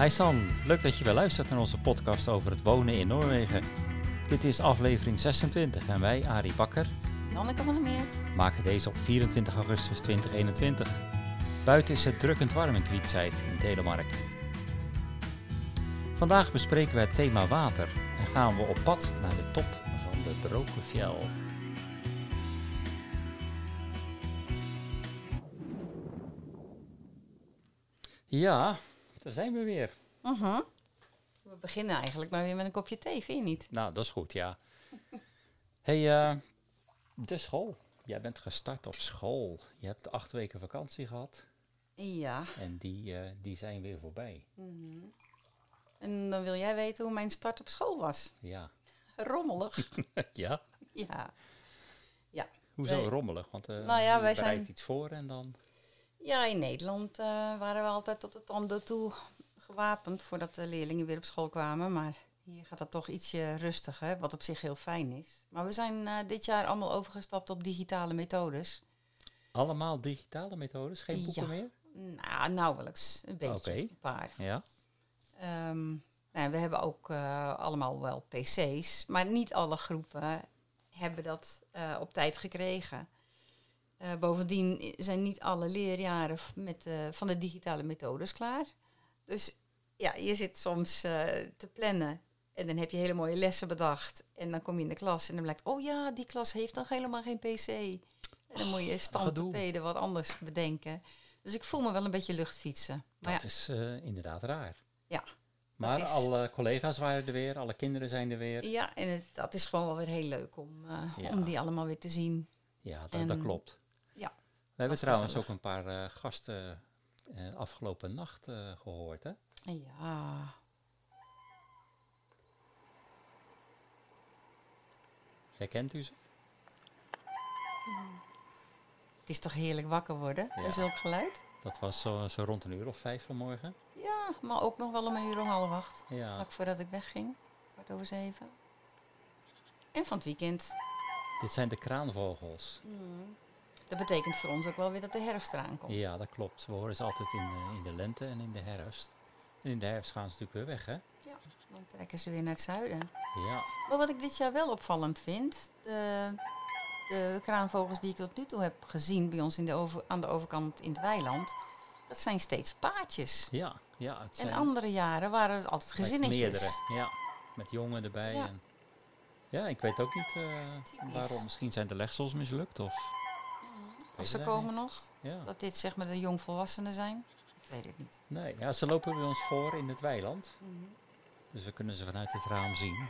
Hi San, leuk dat je weer luistert naar onze podcast over het wonen in Noorwegen. Dit is aflevering 26 en wij, Arie Bakker, Lanneke van der Meer. maken deze op 24 augustus 2021. Buiten is het drukkend warm in Kwietzijd in Telemark. Vandaag bespreken we het thema water en gaan we op pad naar de top van de Brokefjell. Ja, daar zijn we weer. Mhm. We beginnen eigenlijk maar weer met een kopje thee, vind je niet? Nou, dat is goed, ja. hey, eh, de school. Jij bent gestart op school. Je hebt acht weken vakantie gehad Ja. en die, eh, die zijn weer voorbij. Mhm. En dan wil jij weten hoe mijn start op school was. Ja. Rommelig. ja? ja. Hoezo Wij- rommelig? Want eh Nou ja, je wij bereidt zijn- iets voor en dan... Ja, in Nederland eh, waren we altijd tot het tanden toe gewapend voordat de leerlingen weer op school kwamen. Maar hier gaat dat toch ietsje rustiger, wat op zich heel fijn is. Maar we zijn eh, dit jaar allemaal overgestapt op digitale methodes. Allemaal digitale methodes, geen boeken Ja. meer? Nou, nauwelijks. Een beetje. Een paar. Ja. Ehm, nou, we hebben ook eh, allemaal wel PC's, maar niet alle groepen hebben dat op tijd gekregen. Eh, bovendien zijn niet alle leerjaren met, eh, van de digitale methodes klaar. Dus ja, je zit soms eh, te plannen en dan heb je hele mooie lessen bedacht. En dan kom je in de klas en dan blijkt, oh ja, die klas heeft nog helemaal geen PC. En dan moet je stand te gedoe. peden wat anders bedenken. Dus ik voel me wel een beetje luchtfietsen. Maar Dat ja, is inderdaad raar. Ja, Maar is- alle collega's waren er weer, alle kinderen zijn er weer. Ja, en het, dat is gewoon wel weer heel leuk om, Ja. om die allemaal weer te zien. Ja, dat, En- dat klopt. We hebben trouwens ook een paar eh, gasten eh, afgelopen nacht eh, gehoord, hè? Ja, Herkent u ze? het is toch heerlijk wakker worden Ja. zulk geluid? Dat was zo, zo rond een uur of vijf vanmorgen. Ja, maar ook nog wel om een uur of half acht. Ja, Vlak voordat ik wegging, kwart over zeven. En van het weekend. dit zijn de kraanvogels. Dat betekent voor ons ook wel weer dat de herfst eraan komt. Ja, dat klopt. We horen ze altijd in, eh, in de lente en in de herfst. En in de herfst gaan ze natuurlijk weer weg, hè? Ja, dan trekken ze weer naar het zuiden. Ja, Maar wat ik dit jaar wel opvallend vind, de, de kraanvogels die ik tot nu toe heb gezien bij ons in de over, aan de overkant in het weiland, dat zijn steeds paardjes. ja, ja. Het En zijn andere jaren waren het altijd gezinnetjes. meerdere, ja. Met jongen erbij. Ja. En, ja, ik weet ook niet eh, waarom. Misschien zijn de legsels mislukt of... Weet ze komen niet. nog, Ja. dat dit zeg maar de jongvolwassenen zijn. Ik weet het niet. Nee, ja, ze lopen bij ons voor in het weiland. Mhm. Dus we kunnen ze vanuit het raam zien.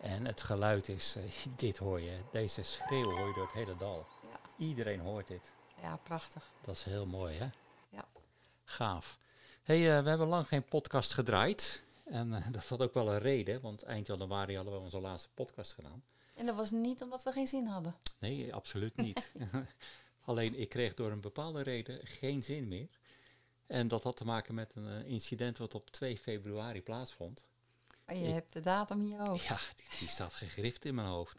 En het geluid is, eh, dit hoor je, deze schreeuw hoor je door het hele dal. Ja. Iedereen hoort dit. Ja, prachtig. Dat is heel mooi, hè? Ja. Gaaf. hey, eh, we hebben lang geen podcast gedraaid. En eh, dat had ook wel een reden, want eind januari hadden we onze laatste podcast gedaan. En dat was niet omdat we geen zin hadden. Nee, absoluut niet. Alleen ik kreeg door een bepaalde reden geen zin meer. En dat had te maken met een eh, incident wat op 2 februari plaatsvond. Maar je Ik- hebt de datum in je hoofd. Ja, die, die staat gegrift in mijn hoofd.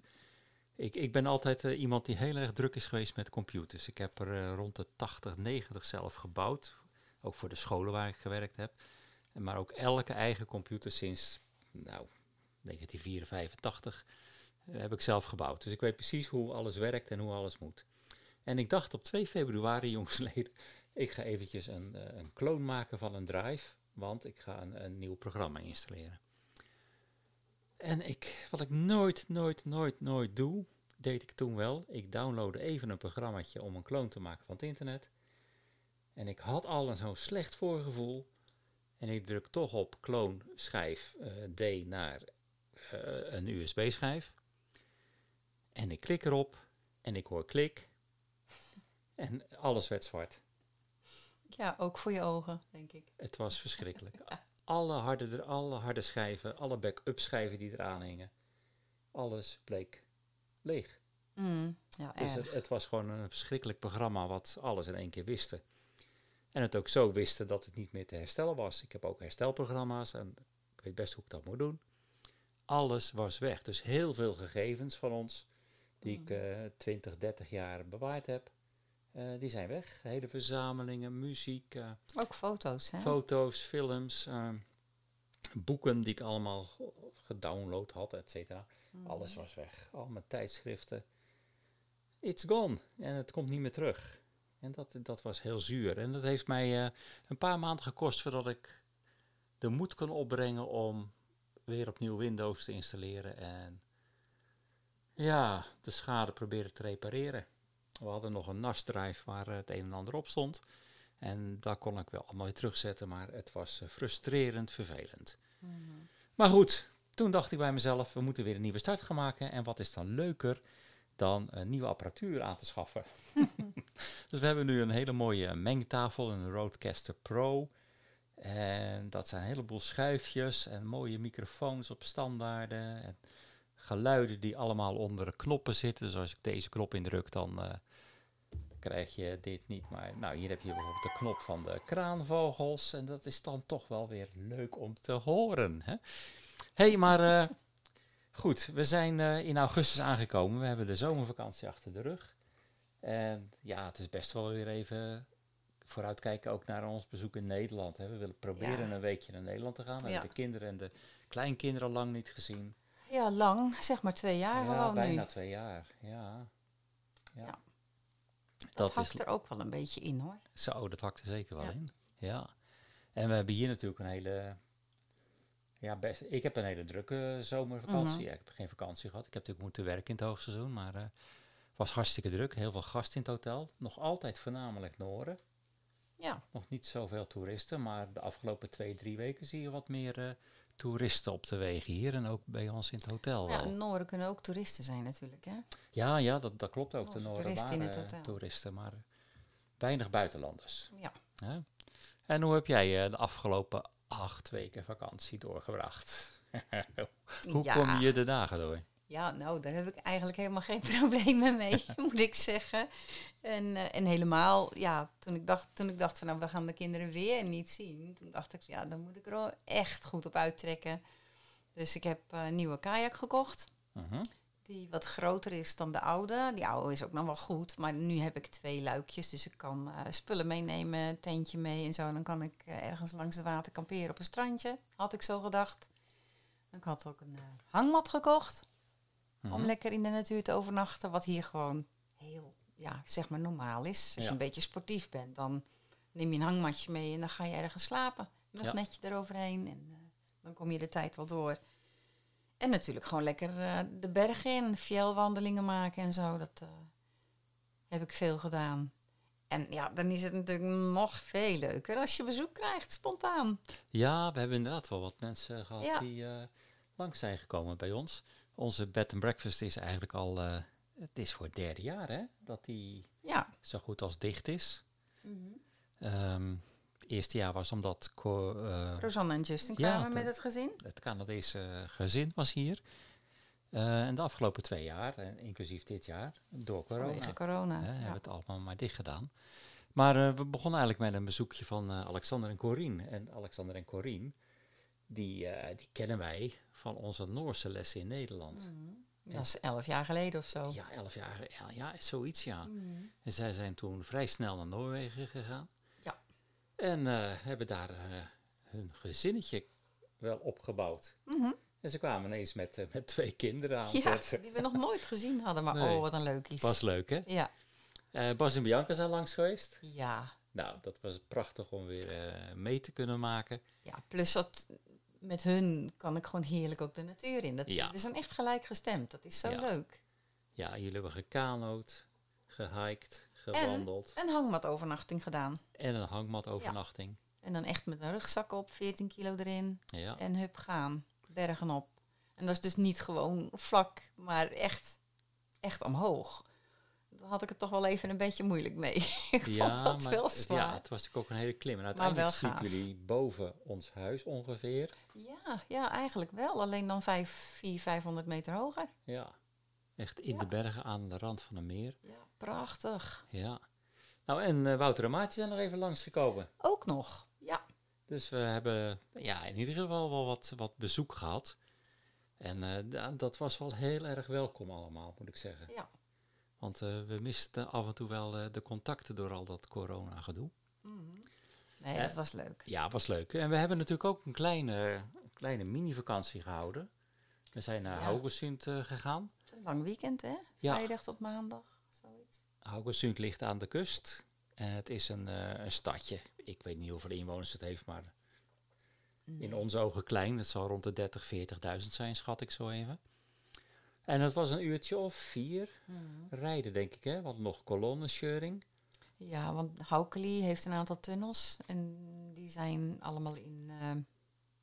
Ik, ik ben altijd eh, iemand die heel erg druk is geweest met computers. Ik heb er eh, rond de 80, 90 zelf gebouwd. Ook voor de scholen waar ik gewerkt heb. En Maar ook elke eigen computer sinds nou, 1984 eh, heb ik zelf gebouwd. Dus ik weet precies hoe alles werkt en hoe alles moet. En ik dacht op 2 februari, jongsleden, ik ga eventjes een, eh, een kloon maken van een drive. Want ik ga een, nieuw programma installeren. En ik, wat ik nooit, nooit, nooit, nooit doe, deed ik toen wel. Ik downloadde even een programmaatje om een kloon te maken van het internet. En ik had al een zo'n slecht voorgevoel. En ik druk toch op kloon schijf eh, D naar eh, een USB-schijf. En ik klik erop en ik hoor klik. En alles werd zwart. Ja, ook voor je ogen, denk ik. Het was verschrikkelijk. Alle harde, alle harde schijven, alle backup schijven die eraan hingen. Alles bleek leeg. Mm, ja, Dus het, het was gewoon een verschrikkelijk programma wat alles in één keer wisten. En het ook zo wisten dat het niet meer te herstellen was. Ik heb ook herstelprogramma's en ik weet best hoe ik dat moet doen. Alles was weg. Dus heel veel gegevens van ons, die ik eh 20, 30 jaar bewaard heb, Eh, die zijn weg. Hele verzamelingen, muziek, eh, Ook foto's, hè? foto's, films, ehm, boeken die ik allemaal gedownload had, et cetera. Mhm. Alles was weg. Al mijn tijdschriften. It's gone. En het komt niet meer terug. En dat, dat was heel zuur. En dat heeft mij eh, een paar maanden gekost voordat ik de moed kon opbrengen om weer opnieuw Windows te installeren. En ja, de schade proberen te repareren. We hadden nog een NAS-drive waar het een en ander op stond. En daar kon ik wel allemaal weer terugzetten, maar het was eh, frustrerend vervelend. Mhm. Maar goed, toen dacht ik bij mezelf, we moeten weer een nieuwe start gaan maken. En wat is dan leuker dan een nieuwe apparatuur aan te schaffen? dus we hebben nu een hele mooie mengtafel, een Rodecaster Pro. En dat zijn een heleboel schuifjes en mooie microfoons op standaarden. En geluiden die allemaal onder de knoppen zitten. Dus als ik deze knop indruk, dan eh, krijg je dit niet. Maar nou, hier heb je bijvoorbeeld de knop van de kraanvogels. En dat is dan toch wel weer leuk om te horen. Hè? hey, maar eh, goed, we zijn eh, in augustus aangekomen. We hebben de zomervakantie achter de rug. En ja, het is best wel weer even vooruitkijken ook naar ons bezoek in Nederland. Hè. We willen proberen Ja. een weekje naar Nederland te gaan. We Ja. hebben de kinderen en de kleinkinderen lang niet gezien. Ja, lang. Zeg maar twee jaar ja, gewoon bijna nu. twee jaar. Ja. ja. Dat, Dat hakt is er ook wel een beetje in, hoor. Zo, dat hakt er zeker wel Ja. in. Ja. En we hebben hier natuurlijk een hele. Ja, best, ik heb een hele drukke zomervakantie. Mhm. Ik heb geen vakantie gehad. Ik heb natuurlijk moeten werken in het hoogseizoen, maar het was hartstikke druk. Heel veel gasten in het hotel. Nog altijd voornamelijk Noren. Ja. Nog niet zoveel toeristen, maar de afgelopen twee, drie weken zie je wat meer eh, toeristen op de wegen hier en ook bij ons in het hotel. Ja, wel. Noren kunnen ook toeristen zijn natuurlijk, hè? Ja, ja dat, dat klopt ook. Of De Noorden toeristen in waren het hotel. toeristen, maar weinig buitenlanders. Ja. Hè? En hoe heb jij eh, de afgelopen acht weken vakantie doorgebracht? hoe ja. kom je de dagen door? Ja, nou, daar heb ik eigenlijk helemaal geen problemen mee, moet ik zeggen. En, eh, en helemaal, ja, toen ik, dacht, toen ik dacht van, nou, we gaan de kinderen weer niet zien. Toen dacht ik, ja, dan moet ik er wel echt goed op uittrekken. Dus ik heb eh, een nieuwe kajak gekocht. Mhm. Die wat groter is dan de oude. Die oude is ook nog wel goed, maar nu heb ik twee luikjes. Dus ik kan eh, spullen meenemen, tentje mee en zo. En dan kan ik ergens langs het water kamperen op een strandje. Had ik zo gedacht. Ik had ook een hangmat gekocht. Om Mhm. lekker in de natuur te overnachten. Wat hier gewoon heel, ja, zeg maar normaal is. Als Ja. je een beetje sportief bent, dan neem je een hangmatje mee en dan ga je ergens slapen. Nog Ja. netje eroverheen en eh, dan kom je de tijd wel door. En natuurlijk gewoon lekker eh, de bergen in, fjellwandelingen maken en zo. Dat eh, heb ik veel gedaan. En ja, dan is het natuurlijk nog veel leuker als je bezoek krijgt, spontaan. Ja, we hebben inderdaad wel wat mensen gehad Ja. die langs zijn gekomen bij ons. Onze bed and breakfast is eigenlijk al, eh, het is voor het derde jaar hè, dat die Ja. zo goed als dicht is. Ehm, het eerste jaar was omdat eh, Rosanne en Justin Ja, kwamen met het gezin. het Canadese gezin was hier. Eh, en de afgelopen twee jaar, inclusief dit jaar, door corona, Vanwege corona. hè, ja. hebben we het allemaal maar dicht gedaan. Maar eh, we begonnen eigenlijk met een bezoekje van eh, Alexander en Corine. En Alexander en Corine, die, eh, die kennen wij van onze Noorse lessen in Nederland. Dat is elf jaar geleden of zo. Ja, elf jaar, ja, ja, zoiets ja. Mhm. En zij zijn toen vrij snel naar Noorwegen gegaan. Ja. En eh, hebben daar eh, hun gezinnetje wel opgebouwd. Mhm. En ze kwamen ineens met, met twee kinderen aan. Ja, Het die we nog nooit gezien hadden. Maar Nee. oh, wat een leuk is. was leuk, hè? Ja. Bas en Bianca zijn langs geweest. Ja. Nou, dat was prachtig om weer mee te kunnen maken. ja, plus dat met hun kan ik gewoon heerlijk ook de natuur in. Dat, Ja. We zijn echt gelijk gestemd. Dat is zo Ja. leuk. Ja, jullie hebben gekanoot, gehiked, gewandeld Een hangmatovernachting gedaan. en, een hangmatovernachting. En dan echt met een rugzak op, 14 kilo erin. Ja. En hup gaan. Bergen op. En dat is dus niet gewoon vlak, maar echt, echt omhoog. Had ik het toch wel even een beetje moeilijk mee. ik vond dat maar wel zwaar. ja, het was natuurlijk ook een hele klim. En uiteindelijk sliepen jullie boven ons huis ongeveer. Ja, ja, eigenlijk wel. Alleen dan 5, 400, 500 meter hoger. Ja, echt in Ja. de bergen aan de rand van een meer. Ja, prachtig. Ja. Nou, en eh, Wouter en Maartje zijn nog even langsgekomen. Ook nog. Ja. Dus we hebben ja, in ieder geval wel wat, wat bezoek gehad. En eh, da- dat was wel heel erg welkom allemaal, moet ik zeggen. Ja. Want eh, we misten af en toe wel eh, de contacten door al dat corona-gedoe. Nee, Eh, dat was leuk. Ja, was leuk. En we hebben natuurlijk ook een kleine, kleine mini-vakantie gehouden. We zijn naar Ja. Haugesund gegaan. Een lang weekend, hè? Ja. Vrijdag tot maandag, zoiets. Haugesund ligt aan de kust. En het is een, eh, een stadje. Ik weet niet hoeveel inwoners het heeft, maar in onze ogen klein. Het zal rond de 30, 40.000 zijn, schat ik zo even. En het was een uurtje of vier rijden, denk ik, hè? Want nog kolonnenscheuring. Ja, want Haukeli heeft een aantal tunnels en die zijn allemaal in. eh,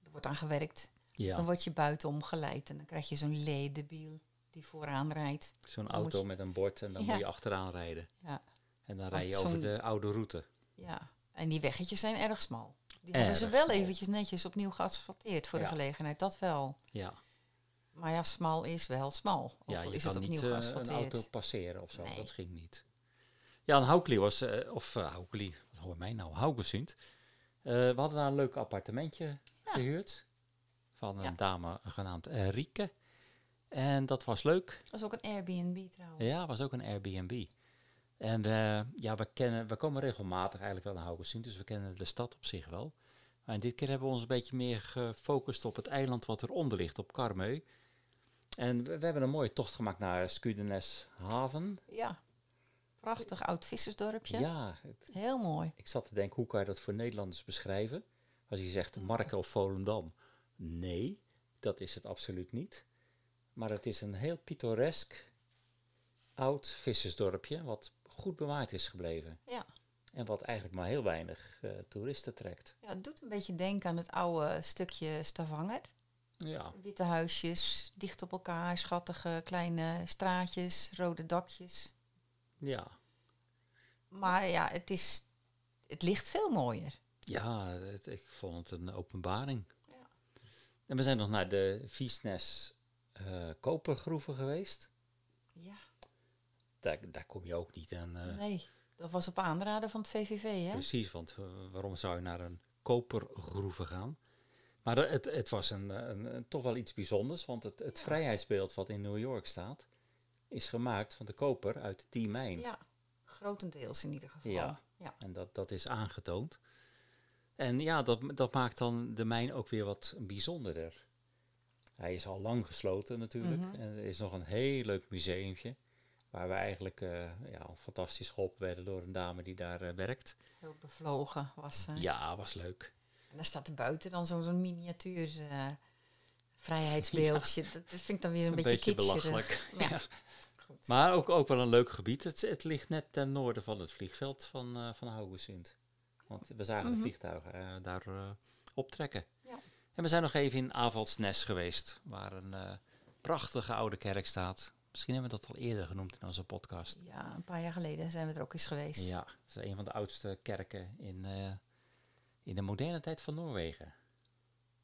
er wordt aan gewerkt. Dus dan Ja, word je buiten omgeleid en dan krijg je zo'n ledebiel die vooraan rijdt. zo'n dan auto je- met een bord en dan Ja. moet je achteraan rijden. Ja, En dan rij je over de oude route. ja. En die weggetjes zijn erg smal. Die hadden ze Erg wel eventjes netjes opnieuw geasfalteerd voor Ja. de gelegenheid, dat wel. Ja, Maar ja, smal is wel smal. Ook ja je is kan het niet eh, een auto passeren of zo. Nee. Dat ging niet. Ja, en Haukeli was, eh, of uh, Haukeli, wat hoor mij nou, Haugesund. Eh, we hadden daar een leuk appartementje Ja. gehuurd. Van een Ja. dame genaamd eh, Rieke. En dat was leuk. Dat is ook een Airbnb trouwens. Ja, was ook een Airbnb. En we, ja, we, kennen, we komen regelmatig eigenlijk wel naar Haugesund, dus we kennen de stad op zich wel. Maar dit keer hebben we ons een beetje meer gefocust op het eiland wat eronder ligt, op Karmeu. En we, we hebben een mooie tocht gemaakt naar Skudenes Haven. Ja. Prachtig oud vissersdorpje. Ja, het- Heel mooi. ik zat te denken, hoe kan je dat voor Nederlanders beschrijven? Als je zegt Marken of Volendam. Nee, dat is het absoluut niet. Maar het is een heel pittoresk oud vissersdorpje, wat goed bewaard is gebleven. Ja. En wat eigenlijk maar heel weinig eh, toeristen trekt. ja, het doet een beetje denken aan het oude stukje Stavanger. Ja, Witte huisjes, dicht op elkaar, schattige kleine straatjes, rode dakjes. ja. Maar ja, het, is, het ligt veel mooier. ja het- ik vond het een openbaring. Ja. En we zijn nog naar de Viesnes eh, kopergroeven geweest. Ja, Daar, daar kom je ook niet aan. eh, nee. Dat was op aanraden van het VVV, hè? Precies, want eh, waarom zou je naar een kopergroeven gaan? Maar het, het was een, een, een- toch wel iets bijzonders, want het, het vrijheidsbeeld wat in New York staat, is gemaakt van de koper uit die mijn. Ja, grotendeels in ieder geval. Ja. ja. En dat, dat is aangetoond. En ja, dat, dat maakt dan de mijn ook weer wat bijzonderder. Hij is al lang gesloten natuurlijk. Mhm. En er is nog een heel leuk museumtje. Waar we eigenlijk eh, ja, fantastisch geholpen werden door een dame die daar eh, werkt. Heel bevlogen was ze. Ja, was leuk. En dan staat er buiten dan zo'n miniatuur eh, vrijheidsbeeldje. Dat, dat vind ik dan weer een, Een beetje, beetje belachelijk. Ja. Ja. Goed. Maar ook, ook wel een leuk gebied. Het, het ligt net ten noorden van het vliegveld van, eh van Haugesund. Want we zagen de Mhm. vliegtuigen eh, daar eh, optrekken. Ja. En we zijn nog even in Avaldsnes geweest, waar een eh, prachtige oude kerk staat. Misschien hebben we dat al eerder genoemd in onze podcast. ja, een paar jaar geleden zijn we er ook eens geweest. Ja, het is een van de oudste kerken in, eh, in de moderne tijd van Noorwegen.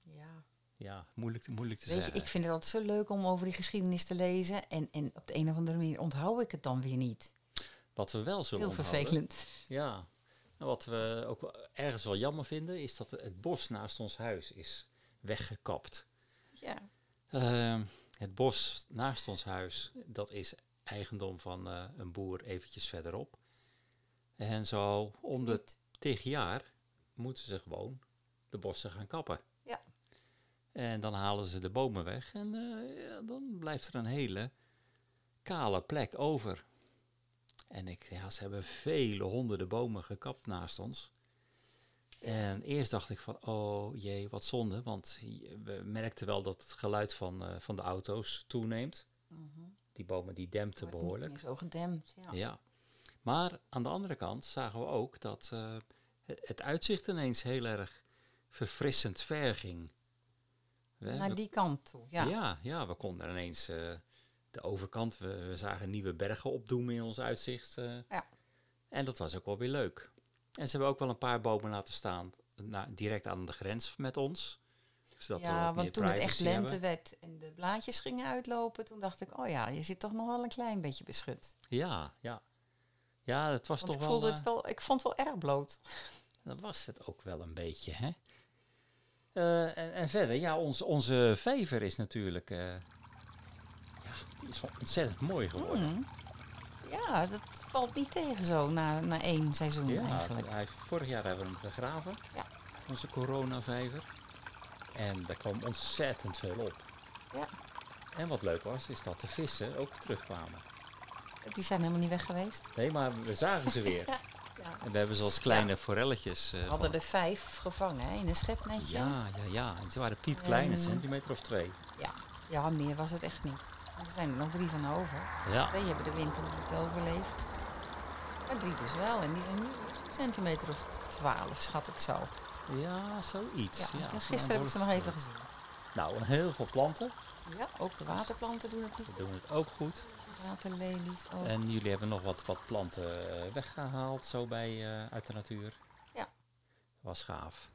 Ja. Ja, moeilijk, moeilijk te Weet je, zeggen. ik vind het altijd zo leuk om over die geschiedenis te lezen. En, en op de een of andere manier onthoud ik het dan weer niet. Wat we wel zullen Heel onthouden- vervelend. Ja, en wat we ook ergens wel jammer vinden, is dat het bos naast ons huis is weggekapt. Ja. Ehm, het bos naast ons huis, dat is eigendom van eh, een boer eventjes verderop. En zo om de tig jaar moeten ze gewoon de bossen gaan kappen. Ja. En dan halen ze de bomen weg en eh, ja, dan blijft er een hele kale plek over. En ik, ja, ze hebben vele honderden bomen gekapt naast ons. En eerst dacht ik van, oh jee, wat zonde. Want we merkten wel dat het geluid van, eh, van de auto's toeneemt. Die bomen die dempten niet behoorlijk. meer zo gedempt. Ja. Ja. Maar aan de andere kant zagen we ook dat eh, het, uitzicht ineens heel erg verfrissend ver ging. We, Naar die kant toe. Ja. ja, ja, we konden ineens eh, de overkant, we, we zagen nieuwe bergen opdoemen in ons uitzicht. eh. Ja. En dat was ook wel weer leuk. En ze hebben ook wel een paar bomen laten staan, na, direct aan de grens met ons. Zodat Ja, want toen het echt lente hebben. werd en de blaadjes gingen uitlopen, toen dacht ik, oh ja, je zit toch nog wel een klein beetje beschut. Ja, ja. Ja, het was Want ik toch voelde wel... het wel, ik vond het wel erg bloot. Dat was het ook wel een beetje, hè? Eh, en, en verder, ja, ons, onze vijver is natuurlijk... eh, ja, die is wel ontzettend mooi geworden. Mm. Ja, dat valt niet tegen zo na, na één seizoen Ja, eigenlijk. hij, vorig jaar hebben we hem gegraven. Ja. Onze coronavijver. En daar kwam ontzettend veel op. Ja. En wat leuk was, is dat de vissen ook terugkwamen. Die zijn helemaal niet weg geweest. Nee, maar we zagen ze weer. Ja. Ja. En we hebben zoals kleine forelletjes. We hadden er vijf gevangen hè, in een schepnetje. Ja, ja, ja. En ze waren piepklein, een En- centimeter of twee. Ja, meer was het echt niet. Er zijn er nog drie van over. Ja. Twee hebben de winter niet overleefd. Maar drie dus wel. En die zijn nu een centimeter of twaalf, schat ik zo. Ja, zoiets. Ja, Ja, en ze gisteren heb ik ze nog even gezien. Nou, heel veel planten. Ja, ook de waterplanten doen het niet. We doen het ook goed. Ook. En jullie hebben nog wat, wat planten eh, weggehaald, zo bij, eh, uit de natuur. Ja. Was gaaf.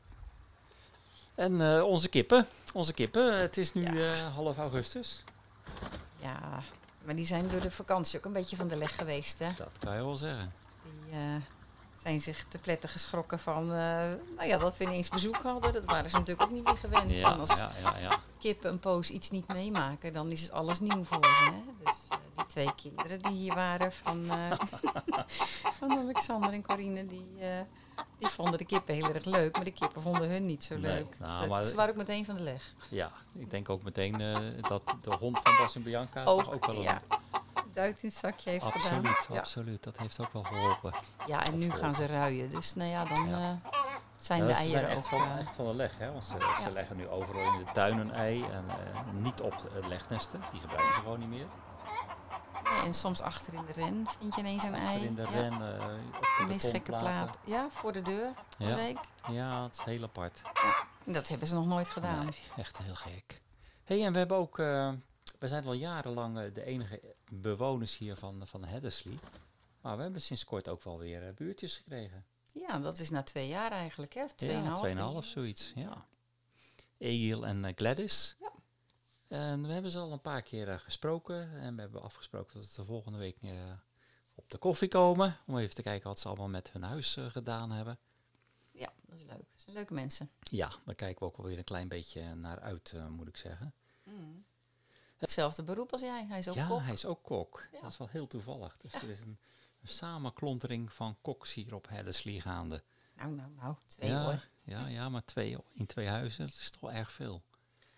En eh, onze kippen. Onze kippen. Het is nu Ja. half augustus. Ja, maar die zijn door de vakantie ook een beetje van de leg geweest, hè. Dat kan je wel zeggen. Die zijn zich te pletten geschrokken van, nou ja, dat we ineens bezoek hadden. Dat waren ze natuurlijk ook niet meer gewend. Ja, als ja, ja, ja. kippen een poos iets niet meemaken, dan is het alles nieuw voor ze. Hè? Dus twee kinderen die hier waren van, eh, van Alexander en Corine, die, eh, die vonden de kippen heel erg leuk, maar de kippen vonden hun niet zo Nee, leuk. nou, maar- ze waren ook meteen van de leg. Ja, ik denk ook meteen eh, dat de hond van Bas en Bianca Ook, toch ook wel een... ja. Duit in het zakje heeft absoluut, gedaan. Ja. absoluut. Dat heeft ook wel geholpen. ja, en nu gaan ze ruien. Dus nou ja, dan Ja. zijn Ja, de zijn eieren echt van, echt van de leg, hè? Want ze, Ja. ze leggen nu overal in de tuin een ei en niet op de legnesten. Die gebruiken ze gewoon niet meer. En soms achter in de ren vind je ineens een ei. Achter in de ren, eh, op De meest gekke plaat. Ja, voor de deur een Ja. week. Ja, het is heel apart. Dat hebben ze nog nooit gedaan. Nee, echt heel gek. hey, en we hebben ook... eh, we zijn al jarenlang eh, de enige bewoners hier van, van Heddesley. Maar we hebben sinds kort ook wel weer buurtjes gekregen. Ja, dat is na twee jaar eigenlijk, hè? Tweeënhalf, ja, drie 2,5 jaar. zoiets. Ja. Egil en Gladys. Ja. En we hebben ze al een paar keer eh, gesproken. En we hebben afgesproken dat we de volgende week eh, op de koffie komen. Om even te kijken wat ze allemaal met hun huis eh, gedaan hebben. Ja, dat is leuk. Dat zijn leuke mensen. Ja, daar kijken we ook wel weer een klein beetje naar uit, moet ik zeggen. Hetzelfde beroep als jij. Hij is ook ja, kok. hij is ook kok. Ja. Dat is wel heel toevallig. Dus er is een, een samenklontering van koks hier op Heddesley gaande. Nou, nou, nou. Twee ja, hoor. Ja, ja, maar twee in twee huizen, dat is toch wel erg veel.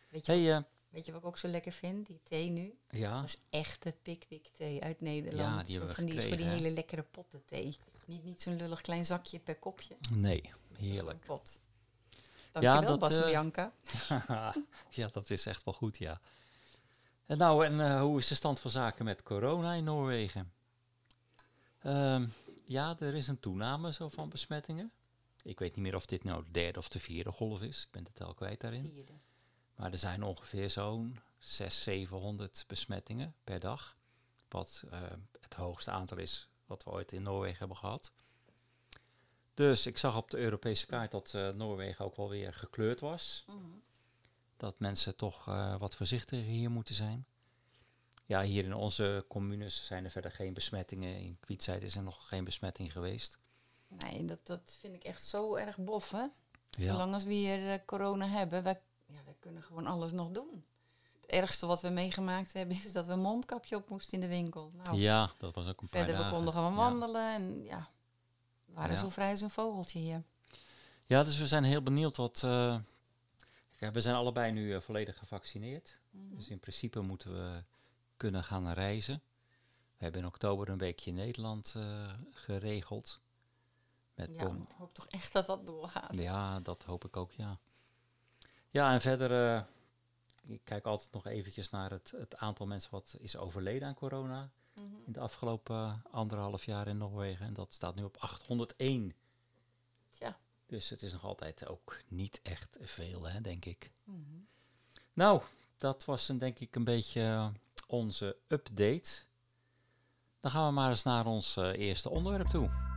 Weet je, Hey, weet je wat ik ook zo lekker vind? Die thee nu. ja, Dat is echte Pickwick thee uit Nederland. Ja, die hebben we van die, Voor die hè? hele lekkere potten thee. Niet, niet zo'n lullig klein zakje per kopje. nee, Een heerlijk. pot. Dankjewel, dat, Bas en eh, Bianca. ja, dat is echt wel goed, ja. En nou, en eh, hoe is de stand van zaken met corona in Noorwegen? Ehm, ja, er is een toename zo van besmettingen. Ik weet niet meer of dit nou de derde of de vierde golf is. Ik ben de tel kwijt daarin. Vierde. Maar er zijn ongeveer zo'n 600, 700 besmettingen per dag. Wat eh, het hoogste aantal is wat we ooit in Noorwegen hebben gehad. Dus ik zag op de Europese kaart dat eh, Noorwegen ook wel weer gekleurd was. Mhm. Dat mensen toch eh, wat voorzichtiger hier moeten zijn. Ja, hier in onze communes zijn er verder geen besmettingen. In Kwietzijd is er nog geen besmetting geweest. Nee, dat, dat vind ik echt zo erg bof, hè? Ja, Zolang als we hier corona hebben, wij, ja, wij kunnen gewoon alles nog doen. Het ergste wat we meegemaakt hebben is dat we een mondkapje op moesten in de winkel. Nou, ja dat was ook een paar verder we dagen. konden gewoon Ja. wandelen en ja, we waren Ja. zo vrij als een vogeltje hier. Ja, dus we zijn heel benieuwd wat. eh, we zijn allebei nu eh, volledig gevaccineerd. Mhm. Dus in principe moeten we kunnen gaan reizen. We hebben in oktober een weekje in Nederland eh, geregeld. Met Ja, ik hoop toch echt dat dat doorgaat. ja, dat hoop ik ook, ja. Ja, en verder, eh, ik kijk altijd nog eventjes naar het, het aantal mensen wat is overleden aan corona Mhm. in de afgelopen eh, anderhalf jaar in Noorwegen. En dat staat nu op 801. Tja. Dus het is nog altijd ook niet echt veel, hè, denk ik. Mhm. Nou, dat was een, denk ik een beetje eh, onze update. Dan gaan we maar eens naar ons eerste onderwerp toe.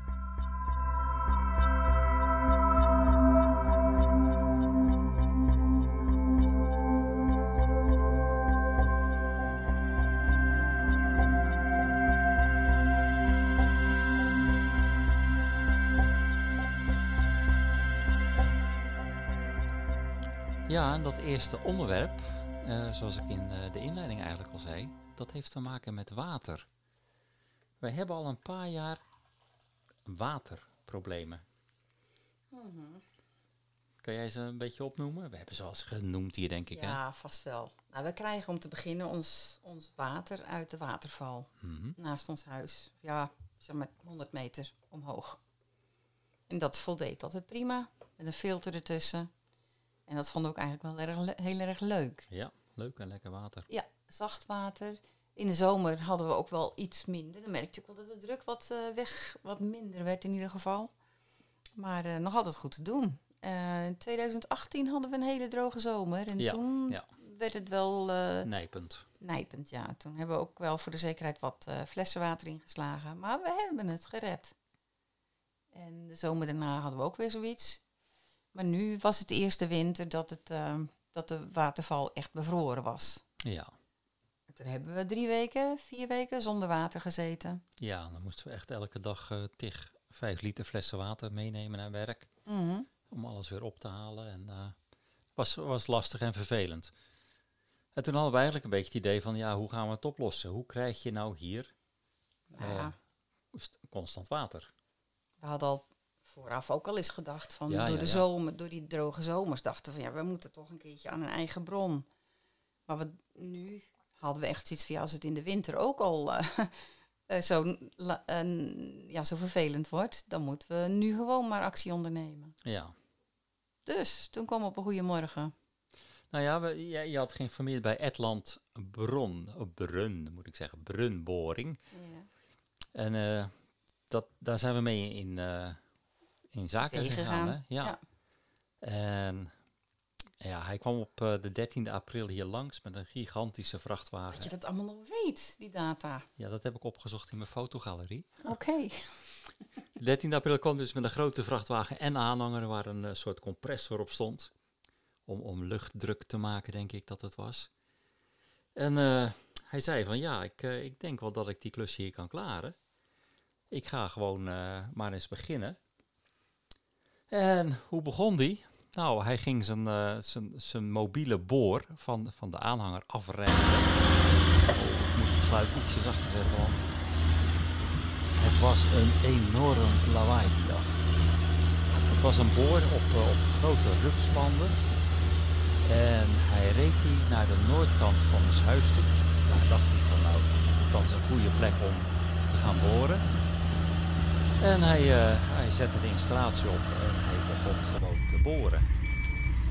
Dat eerste onderwerp, eh, zoals ik in eh, de inleiding eigenlijk al zei, dat heeft te maken met water. wij hebben al een paar jaar waterproblemen. Kan jij ze een beetje opnoemen? We hebben ze al eens genoemd hier, denk ik. Hè? Ja, vast wel. Nou, we krijgen om te beginnen ons, ons water uit de waterval Mhm. naast ons huis. Ja, zeg maar 100 meter omhoog. En dat voldeed altijd prima, met een filter ertussen. En dat vonden we ook eigenlijk wel erg, heel erg leuk. ja, leuk en lekker water. Ja, zacht water. In de zomer hadden we ook wel iets minder. Dan merkte je ook wel dat de druk wat eh, weg, wat minder werd in ieder geval. Maar eh, nog altijd goed te doen. Eh, in 2018 hadden we een hele droge zomer. En Ja, toen ja. werd het wel Nijpend. nijpend. Ja, toen hebben we ook wel voor de zekerheid wat flessen water ingeslagen. Maar we hebben het gered. En de zomer daarna hadden we ook weer zoiets. Maar nu was het de eerste winter dat, het, eh, dat de waterval echt bevroren was. Ja. Toen hebben we drie weken, vier weken zonder water gezeten. ja, dan moesten we echt elke dag eh tig vijf liter flessen water meenemen naar werk. Mhm. Om alles weer op te halen. En eh was, was lastig en vervelend. En toen hadden we eigenlijk een beetje het idee van, ja, hoe gaan we het oplossen? Hoe krijg je nou hier constant water? we hadden al vooraf ook al eens gedacht van Ja, door ja, de ja. zomer, door die droge zomers, dachten van ja, we moeten toch een keertje aan een eigen bron. Maar we, nu hadden we echt zoiets van ja, als het in de winter ook al eh, eh, zo, la- ja, zo vervelend wordt, dan moeten we nu gewoon maar actie ondernemen. Ja. Dus toen kwam op een goede morgen. Nou ja, we, je, je had geïnformeerd bij Etland Bron, Brun moet ik zeggen, Brunboring. En eh, dat, daar zijn we mee in, in zaken Zee gegaan. Ja. ja. En ja, hij kwam op eh, de 13e april hier langs met een gigantische vrachtwagen. Dat je dat allemaal nog weet, die data. Ja, dat heb ik opgezocht in mijn fotogalerie. Oké. 13 april kwam dus met een grote vrachtwagen en aanhanger waar een eh, soort compressor op stond. Om, om luchtdruk te maken, denk ik dat het was. En eh, hij zei van ja, ik, ik denk wel dat ik die klus hier kan klaren. Ik ga gewoon maar eens beginnen. En hoe begon die? Nou, hij ging zijn, eh, zijn, zijn mobiele boor van, van de aanhanger afrijden. Oh, ik moet het geluid ietsje zachter zetten, want het was een enorm lawaai die dag. Het was een boor op, eh, op grote rupsbanden. En hij reed die naar de noordkant van ons huis toe. Daar dacht hij van nou, dat is een goede plek om te gaan boren. En hij, eh, hij zette de installatie op en hij begon gewoon te boren.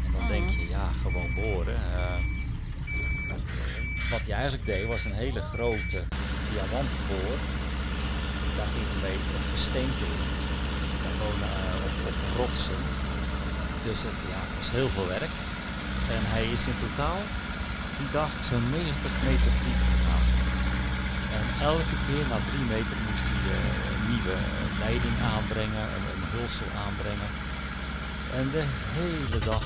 En dan denk je, ja, gewoon boren. eh, wat hij eigenlijk deed was een hele grote diamantboor daar ging mee het gesteente in. Gewoon eh, op, op rotsen. Dus het, ja, het was heel veel werk. En hij is in totaal die dag zo'n 90 meter diep gegaan. En elke keer na drie meter moest hij een eh, leiding aanbrengen, een, een hulsel aanbrengen. En de hele dag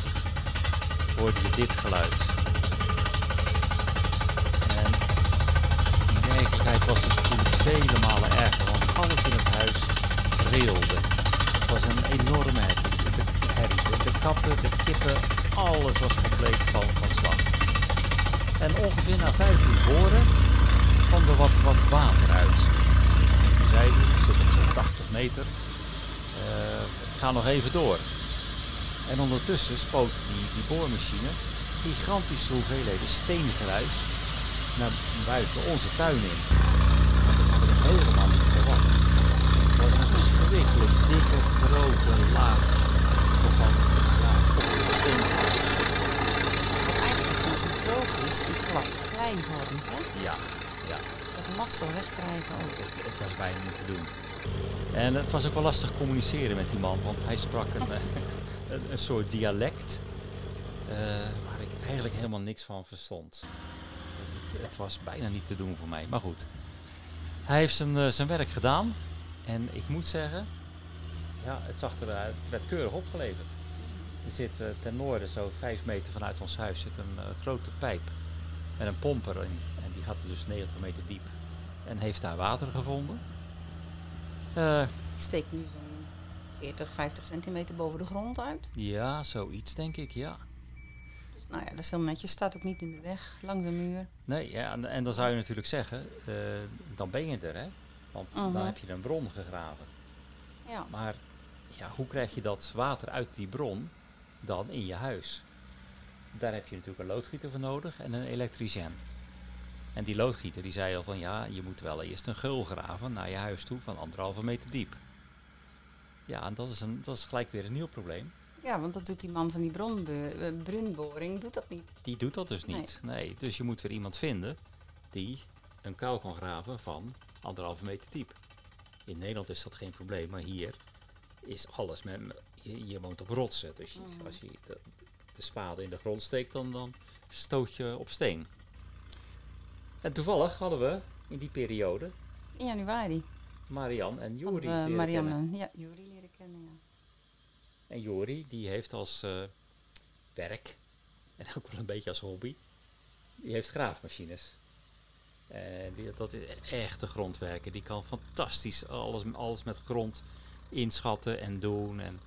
hoorde je dit geluid. En in werkelijkheid was het natuurlijk vele malen erger, want alles in het huis trilde. Het was een enorme herrie. De. De, katten, de kippen, alles was compleet van, van slag. En ongeveer na vijf uur boren kwam er wat, wat water uit. Ik zit op zo'n 80 meter, eh, ga nog even door. En ondertussen spoot die, die boormachine gigantische hoeveelheden stenen gruis naar buiten onze tuin in. En dat hadden we helemaal niet verwacht. Het was een verschrikkelijk dikke, grote laag van ja, vochtige steengruis. Wat eigenlijk als het droog is, een plak klei vormt. Hè? Ja, ja. Wegkrijgen ook. Het, het was bijna niet te doen. En het was ook wel lastig communiceren met die man, want hij sprak een, eh, een, een soort dialect eh, waar ik eigenlijk helemaal niks van verstond. Het, het was bijna niet te doen voor mij, maar goed. Hij heeft zijn, eh, zijn werk gedaan en ik moet zeggen, ja, het, zag er, het werd keurig opgeleverd. Er zit eh, ten noorden, zo vijf meter vanuit ons huis, zit een eh, grote pijp met een pomper in. En die gaat dus 90 meter diep. En heeft daar water gevonden. Eh, Steekt nu zo'n 40, 50 centimeter boven de grond uit. ja, zoiets denk ik, ja. Dus, nou ja, dat is heel netjes. Staat ook niet in de weg, langs de muur. Nee, ja, en, en dan zou je natuurlijk zeggen, eh, dan ben je er, hè. Want Mhm. dan heb je een bron gegraven. Ja. Maar ja, hoe krijg je dat water uit die bron dan in je huis? Daar heb je natuurlijk een loodgieter voor nodig en een elektricien. En die loodgieter die zei al van ja, je moet wel eerst een geul graven naar je huis toe van anderhalve meter diep. Ja, en dat is, een, dat is gelijk weer een nieuw probleem. ja, want dat doet die man van die eh, brunboring, doet dat niet. Die doet dat dus niet. Nee. Dus je moet weer iemand vinden die een kuil kan graven van anderhalve meter diep. In Nederland is dat geen probleem, maar hier is alles met. Je, je woont op rotsen. Dus je- Mhm. als je de, de spade in de grond steekt, dan, dan stoot je op steen. En toevallig hadden we in die periode In januari. Marian en Jori leren Marianne, kennen. ja, Juri leren kennen, ja. En Jori, die heeft als eh, werk, en ook wel een beetje als hobby, die heeft graafmachines. En die, dat is echt een grondwerker. Die kan fantastisch alles, alles met grond inschatten en doen. En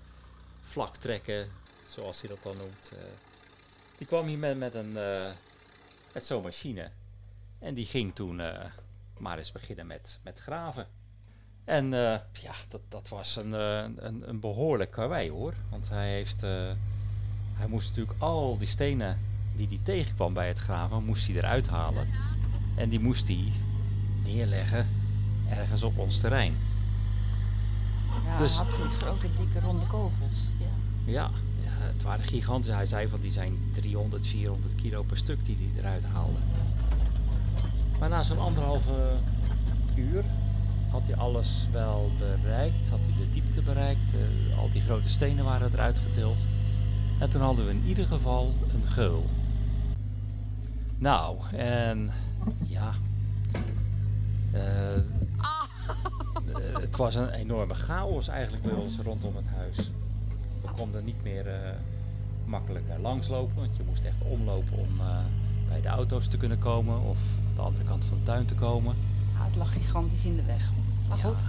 vlak trekken, zoals hij dat dan noemt. Eh, die kwam hier met, met, een, eh, met zo'n machine. En die ging toen eh, maar eens beginnen met, met graven. En eh, ja, dat, dat was een, eh, een, een behoorlijk karwei hoor. Want hij heeft. hij moest natuurlijk al die stenen die hij tegenkwam bij het graven, moest hij eruit halen. En die moest hij neerleggen ergens op ons terrein. Ja, Dus- had die grote, dikke, ronde kogels. Ja. Ja, het waren gigantisch. Hij zei van die zijn 300, 400 kilo per stuk die hij eruit haalde. Maar na zo'n anderhalve uur had hij alles wel bereikt. Had hij de diepte bereikt. eh, al die grote stenen waren eruit getild. En toen hadden we in ieder geval een geul. Nou, en ja. eh, eh, het was een enorme chaos eigenlijk bij ons rondom het huis. We konden niet meer makkelijk langslopen, want je moest echt omlopen om bij de auto's te kunnen komen of de andere kant van de tuin te komen. Ja, het lag gigantisch in de weg. Maar Ja, goed,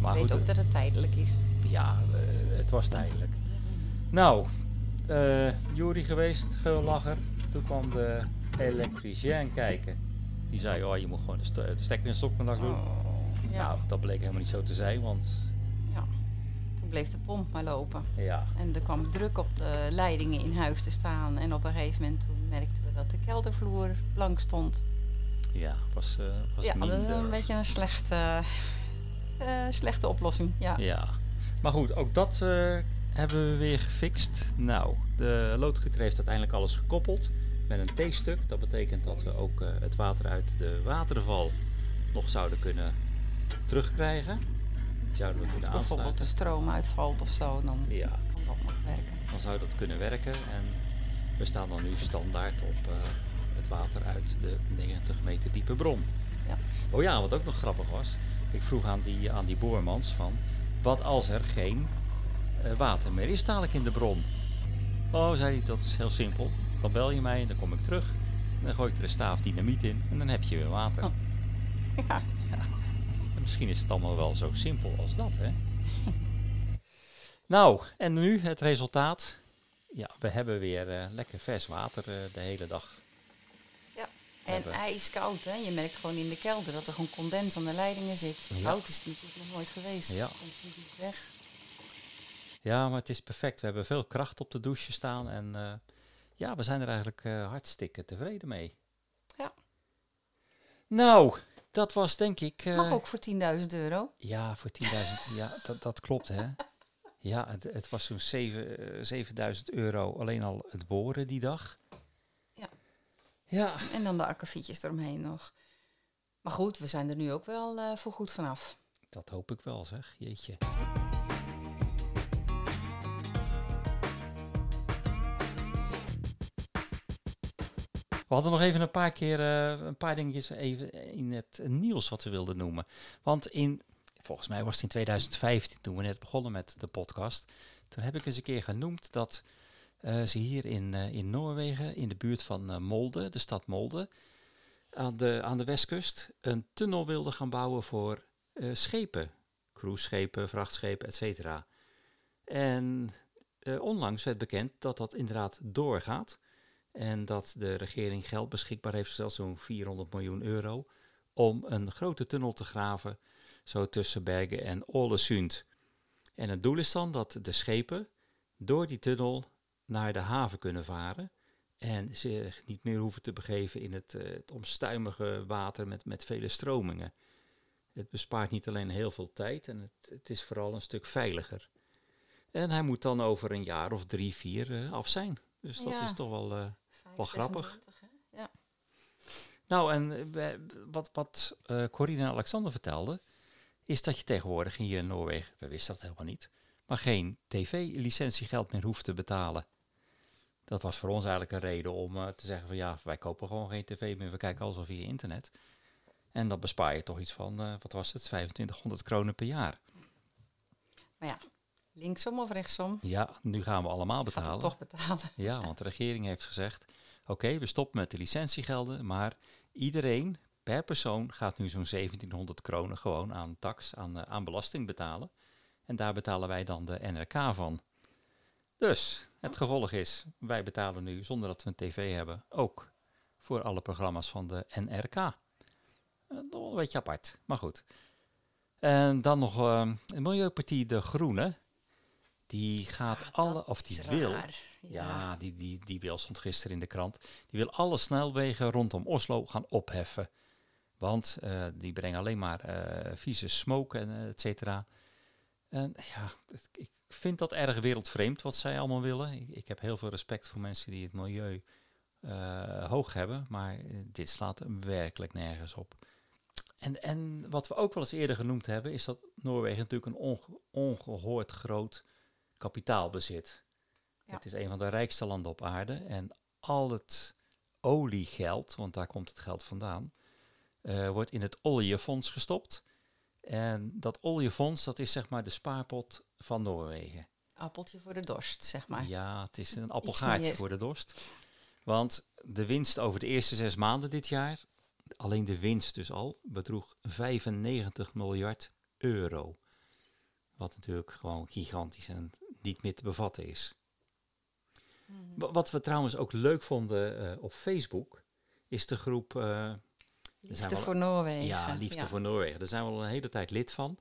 Maar ik weet goed, ook dat het tijdelijk is. ja, eh, het was tijdelijk. Nou, eh Jury geweest, geulacher. Toen kwam de elektricien kijken. Die zei, oh, je moet gewoon de, sto- de stekker in de stopcontact doen. Oh, ja. Nou, dat bleek helemaal niet zo te zijn, want ja. Toen bleef de pomp maar lopen. ja, En er kwam druk op de leidingen in huis te staan. En op een gegeven moment toen merkten we dat de keldervloer blank stond. Ja, was, eh was ja, dat is een beetje een slechte, eh, slechte oplossing. Ja. Ja, maar goed, ook dat eh, hebben we weer gefixt. Nou, de loodgieter heeft uiteindelijk alles gekoppeld met een T-stuk. Dat betekent dat we ook het water uit de waterval nog zouden kunnen terugkrijgen. Die zouden we Als kunnen bijvoorbeeld de stroom uitvalt of zo, dan Ja, kan dat nog werken. dan zou dat kunnen werken. En we staan dan nu standaard op het water uit de 90 meter diepe bron. Ja. Oh ja, wat ook nog grappig was. Ik vroeg aan die, aan die boormans van... Wat als er geen eh, water meer is dadelijk in de bron? Oh, zei hij, dat is heel simpel. Dan bel je mij en dan kom ik terug. En dan gooi ik er een staaf dynamiet in en dan heb je weer water. Oh. Ja. En misschien is het allemaal wel zo simpel als dat, hè? nou, en nu het resultaat. Ja, we hebben weer eh, lekker vers water eh, de hele dag. En Hebben. ijskoud, hè? Je merkt gewoon in de kelder dat er gewoon condens aan de leidingen zit. Ja. Koud is het natuurlijk nog nooit geweest. Ja. Komt niet weg. Ja, maar het is perfect. We hebben veel kracht op de douche staan. En eh, ja, we zijn er eigenlijk eh, hartstikke tevreden mee. Ja. Nou, dat was denk ik... eh, Mag ook voor 10.000 euro. Ja, voor 10.000. ja, dat, dat klopt hè. Ja, het, het was zo'n zeven, eh, 7000 euro alleen al het boren die dag. Ja. En dan de akkefietjes eromheen nog. Maar goed, we zijn er nu ook wel eh voor goed vanaf. Dat hoop ik wel zeg, jeetje. We hadden nog even een paar keer eh, een paar dingetjes even in het nieuws wat we wilden noemen. Want in, volgens mij was het in 2015 toen we net begonnen met de podcast. Toen heb ik eens een keer genoemd dat ze hier in, eh, in Noorwegen, in de buurt van eh, Molde, de stad Molde, aan de, aan de westkust, een tunnel wilden gaan bouwen voor eh, schepen. Cruiseschepen, vrachtschepen, et cetera. En eh, onlangs werd bekend dat dat inderdaad doorgaat. En dat de regering geld beschikbaar heeft gesteld, zo'n 400 miljoen euro, om een grote tunnel te graven zo tussen Bergen en Ålesund. En het doel is dan dat de schepen door die tunnel naar de haven kunnen varen en zich niet meer hoeven te begeven in het, uh, het omstuimige water met, met vele stromingen. Het bespaart niet alleen heel veel tijd en het, het is vooral een stuk veiliger. En hij moet dan over een jaar of drie, vier uh, af zijn. Dus dat Ja. is toch wel, uh, wel grappig. 26, hè? Ja. Nou, en wat, wat Corine en Alexander vertelden, is dat je tegenwoordig hier in Noorwegen, we wisten dat helemaal niet, maar geen tv-licentiegeld meer hoeft te betalen. Dat was voor ons eigenlijk een reden om uh, te zeggen van ja, wij kopen gewoon geen tv meer, we kijken alles al via internet. En dan bespaar je toch iets van, uh, wat was het, 2500 kronen per jaar. Maar ja, linksom of rechtsom? Ja, nu gaan we allemaal betalen. Gaat toch betalen. Ja, want de regering heeft gezegd, oké, okay, we stoppen met de licentiegelden, maar iedereen per persoon gaat nu zo'n 1700 kronen gewoon aan tax, aan, uh, aan belasting betalen. En daar betalen wij dan de NRK van. Dus het gevolg is, wij betalen nu zonder dat we een tv hebben ook voor alle programma's van de NRK. Nog een beetje apart, maar goed. En dan nog een milieupartie De Groene. Die gaat Ja, alle, of die wil, ja, Ja. die, die, die wil stond gisteren in de krant. Die wil alle snelwegen rondom Oslo gaan opheffen. Want eh, die brengen alleen maar eh, vieze smoke en eh, et cetera. En ja, het- ik vind dat erg wereldvreemd wat zij allemaal willen. Ik, ik heb heel veel respect voor mensen die het milieu eh, hoog hebben. Maar eh, dit slaat werkelijk nergens op. En, en wat we ook wel eens eerder genoemd hebben, is dat Noorwegen natuurlijk een onge- ongehoord groot kapitaal bezit. Ja. Het is een van de rijkste landen op aarde. En al het oliegeld, want daar komt het geld vandaan, eh, wordt in het oliefonds gestopt. En dat oliefonds, dat is zeg maar de spaarpot van Noorwegen. Appeltje voor de dorst, zeg maar. Ja, het is een appelgaartje voor de dorst. Want de winst over de eerste zes maanden dit jaar, alleen de winst dus al, bedroeg 95 miljard euro. Wat natuurlijk gewoon gigantisch en niet meer te bevatten is. Wa- Wat we trouwens ook leuk vonden eh, op Facebook, is de groep eh, Liefde voor Noorwegen. ja, Liefde Ja. voor Noorwegen. Daar zijn we al een hele tijd lid van.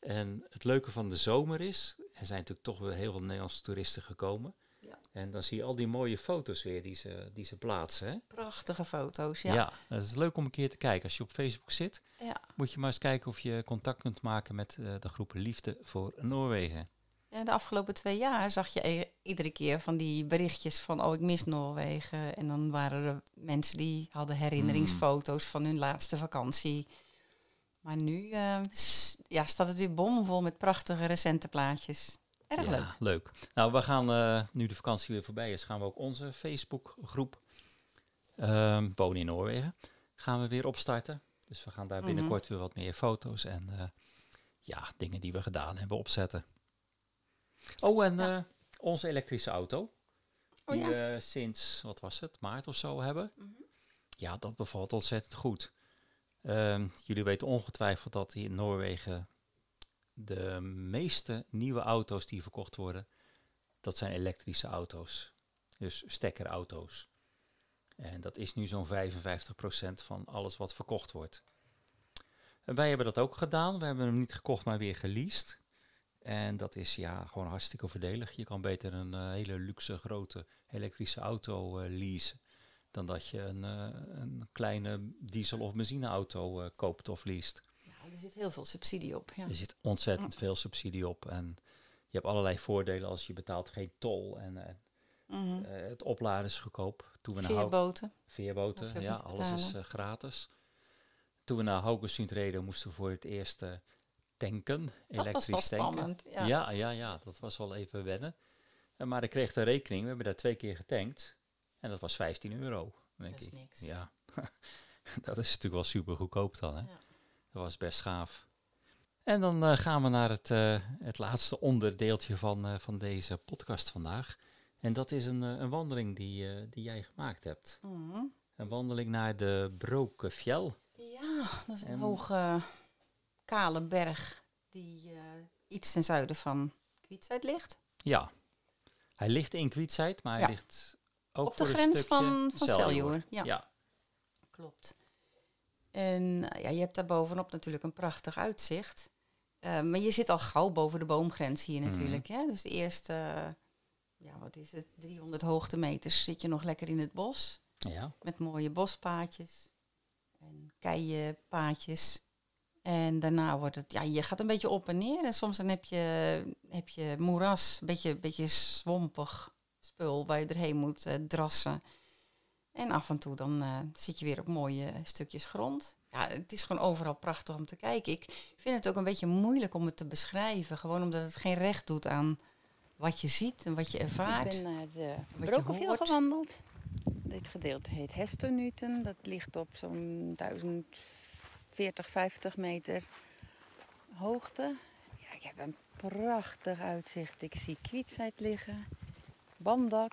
En het leuke van de zomer is, er zijn natuurlijk toch weer heel veel Nederlandse toeristen gekomen. Ja. En dan zie je al die mooie foto's weer die ze, die ze plaatsen. Hè? Prachtige foto's, Ja. ja. dat is leuk om een keer te kijken. Als je op Facebook zit, Ja. moet je maar eens kijken of je contact kunt maken met eh, de groep Liefde voor Noorwegen. En de afgelopen twee jaar zag je e- iedere keer van die berichtjes van... oh, ik mis Noorwegen. En dan waren er mensen die hadden herinneringsfoto's van hun laatste vakantie. Maar nu eh, ja, staat het weer bomvol met prachtige recente plaatjes. Erg ja, leuk. leuk. Nou, we gaan, eh, nu de vakantie weer voorbij is, gaan we ook onze Facebookgroep ehm Wonen in Noorwegen, gaan we weer opstarten. Dus we gaan daar Mhm. binnenkort weer wat meer foto's en eh, ja, dingen die we gedaan hebben opzetten. Oh, en Ja. eh, onze elektrische auto, Oh die ja. we sinds, wat was het, maart of zo hebben. Mhm. Ja, dat bevalt ontzettend goed. Ehm, jullie weten ongetwijfeld dat hier in Noorwegen de meeste nieuwe auto's die verkocht worden, dat zijn elektrische auto's. Dus stekkerauto's. En dat is nu zo'n 55% van alles wat verkocht wordt. En wij hebben dat ook gedaan. We hebben hem niet gekocht, maar weer geleased. En dat is ja gewoon hartstikke voordelig. Je kan beter een eh, hele luxe grote elektrische auto eh, leasen dan dat je een, eh, een kleine diesel- of benzineauto koopt of leest. Ja, er zit heel veel subsidie op. Ja. Er zit ontzettend veel subsidie op en je hebt allerlei voordelen als je betaalt geen tol en Mhm. het opladen is goedkoop. Toen we naar Veerboten. veerboten, je ook ja, alles is gratis. Toen we naar Haugesund reden, moesten we voor het eerst tanken, Dat was elektrisch wel tanken. spannend. Ja. Ja. ja, ja, dat was wel even wennen. En maar ik kreeg de rekening, we hebben daar twee keer getankt en dat was 15 euro, denk Dat is ik. niks. Ja, dat is natuurlijk wel super goedkoop dan. Hè? Ja. Dat was best gaaf. En dan eh, gaan we naar het, eh, het laatste onderdeeltje van, eh, van deze podcast vandaag. En dat is een, eh, een wandeling die, eh, die jij gemaakt hebt. Mhm. Een wandeling naar de Brokenfjell. Ja, dat is een En- hoge, kale berg die eh, iets ten zuiden van Kwietzijd ligt. Ja, hij ligt in Kwietzijd, maar hij Ja. ligt ook Op de grens van, van. Ja, Ja. klopt. En eh, ja, je hebt daar bovenop natuurlijk een prachtig uitzicht. Eh, maar je zit al gauw boven de boomgrens hier Mhm. natuurlijk. Hè? Dus de eerste, eh, ja, wat is het, 300 hoogtemeters zit je nog lekker in het bos. Ja. Met mooie bospaadjes en keienpaadjes. En daarna wordt het, ja, je gaat een beetje op en neer. En soms dan heb je, heb je moeras, een beetje, beetje zwompig spul waar je erheen moet eh, drassen. En af en toe dan eh, zit je weer op mooie stukjes grond. Ja, het is gewoon overal prachtig om te kijken. Ik vind het ook een beetje moeilijk om het te beschrijven. Gewoon omdat het geen recht doet aan wat je ziet en wat je ervaart. Ik ben naar de Brokenville gewandeld. Dit gedeelte heet Hesternuten. Dat ligt op zo'n 1040, 50 meter hoogte. Ja, ik heb een prachtig uitzicht. Ik zie kwietsheid liggen, bamdak.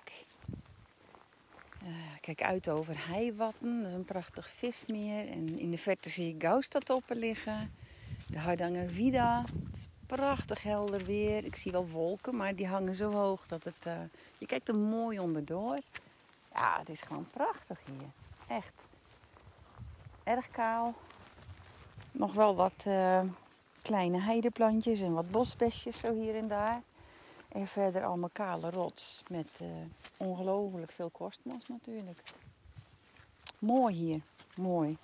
Eh, kijk uit over heiwatten, dat is een prachtig vismeer. En in de verte zie ik Gaustatoppen liggen. De Hardanger Vida. Het is prachtig helder weer. Ik zie wel wolken, maar die hangen zo hoog dat het... eh, je kijkt er mooi onderdoor. Ja, het is gewoon prachtig hier. Echt. Erg kaal. Nog wel wat eh, kleine heideplantjes en wat bosbesjes zo hier en daar. En verder allemaal kale rots met eh, ongelooflijk veel korstmos natuurlijk. Mooi hier, mooi.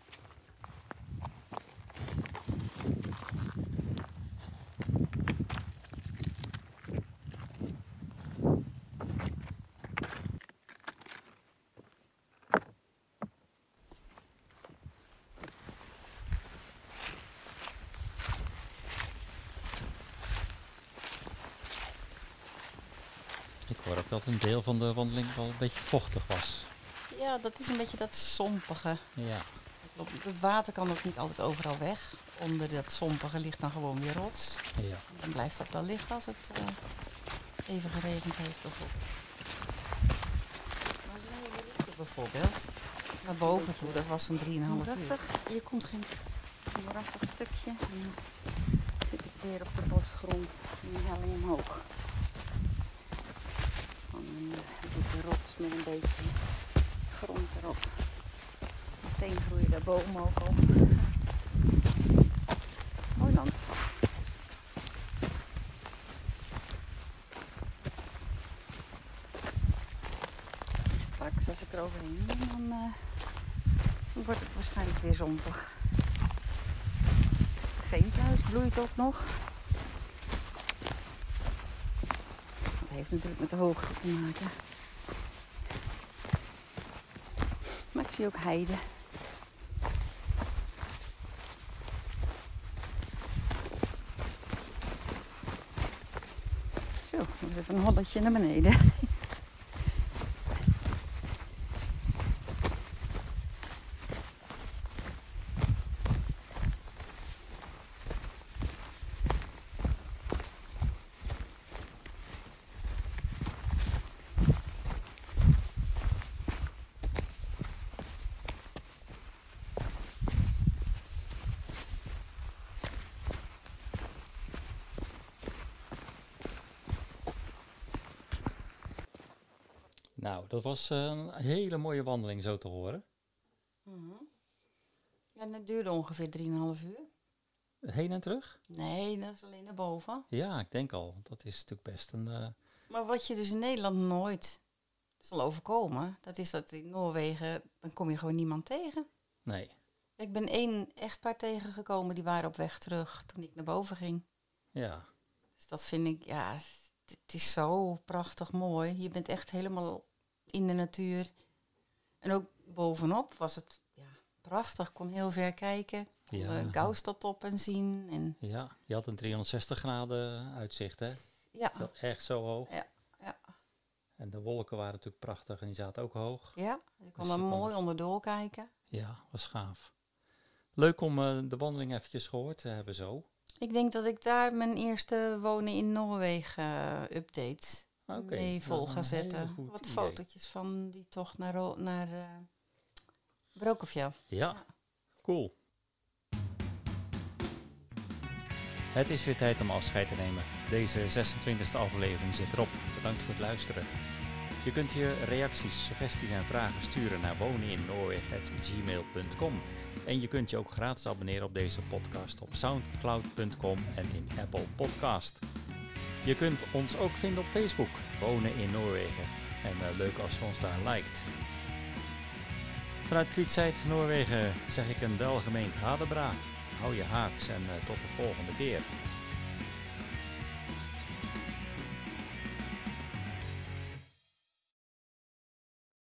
Dat een deel van de wandeling wel een beetje vochtig was. Ja, dat is een beetje dat sompige. Ja. Het water kan ook niet altijd overal weg. Onder dat sompige ligt dan gewoon weer rots. Ja. Dan blijft dat wel liggen als het eh, even geregend heeft bijvoorbeeld. Maar route bijvoorbeeld, naar boven toe, dat was zo'n 3,5 uur. Je komt geen... Een moerasig stukje. En dan zit ik weer op de bosgrond een helling omhoog. Van een rots met een beetje grond erop. Meteen groeien daar bomen ook op. Mooi landschap. Straks als ik er overheen ben, dan, eh, dan wordt het waarschijnlijk weer zompig. Veenthuis bloeit ook nog. Heeft natuurlijk met de hoogte te maken. Maar ik zie ook heide. Zo, even een holletje naar beneden. Nou, dat was eh, een hele mooie wandeling zo te horen. Mhm. Ja, en dat duurde ongeveer 3,5 uur. Heen en terug? Nee, dat is alleen naar boven. Ja, ik denk al. Dat is natuurlijk best een... eh, Maar wat je dus in Nederland nooit zal overkomen, dat is dat in Noorwegen, dan kom je gewoon niemand tegen. nee. Ik ben één echtpaar tegengekomen, die waren op weg terug toen ik naar boven ging. Ja. Dus dat vind ik, ja, het het is zo prachtig mooi. Je bent echt helemaal in de natuur. En ook bovenop was het ja, prachtig. Kon heel ver kijken. Kon Ja. Gaustad en zien. En Ja, je had een 360 graden uitzicht, hè? ja, echt zo hoog. Ja, ja. En de wolken waren natuurlijk prachtig en die zaten ook hoog. ja, je kon Dus er je kon mooi onderdoor kijken. Ja, was gaaf. Leuk om eh, de wandeling eventjes gehoord te hebben zo. Ik denk dat ik daar mijn eerste wonen in Noorwegen eh, update Mee is vol een ga heel zetten. Wat idee. fotootjes van die tocht naar, naar eh Brokenfjell. Ja, cool. Het is weer tijd om afscheid te nemen. Deze 26e aflevering zit erop. Bedankt voor het luisteren. Je kunt je reacties, suggesties en vragen sturen naar woneninnoorwegen.gmail.com. En je kunt je ook gratis abonneren op deze podcast op soundcloud.com en in Apple Podcast. Je kunt ons ook vinden op Facebook, Wonen in Noorwegen. En uh, leuk als je ons daar liked. Vanuit Kwietzijd, Noorwegen zeg ik een welgemeend hadebra. Hou je haaks en uh, tot de volgende keer.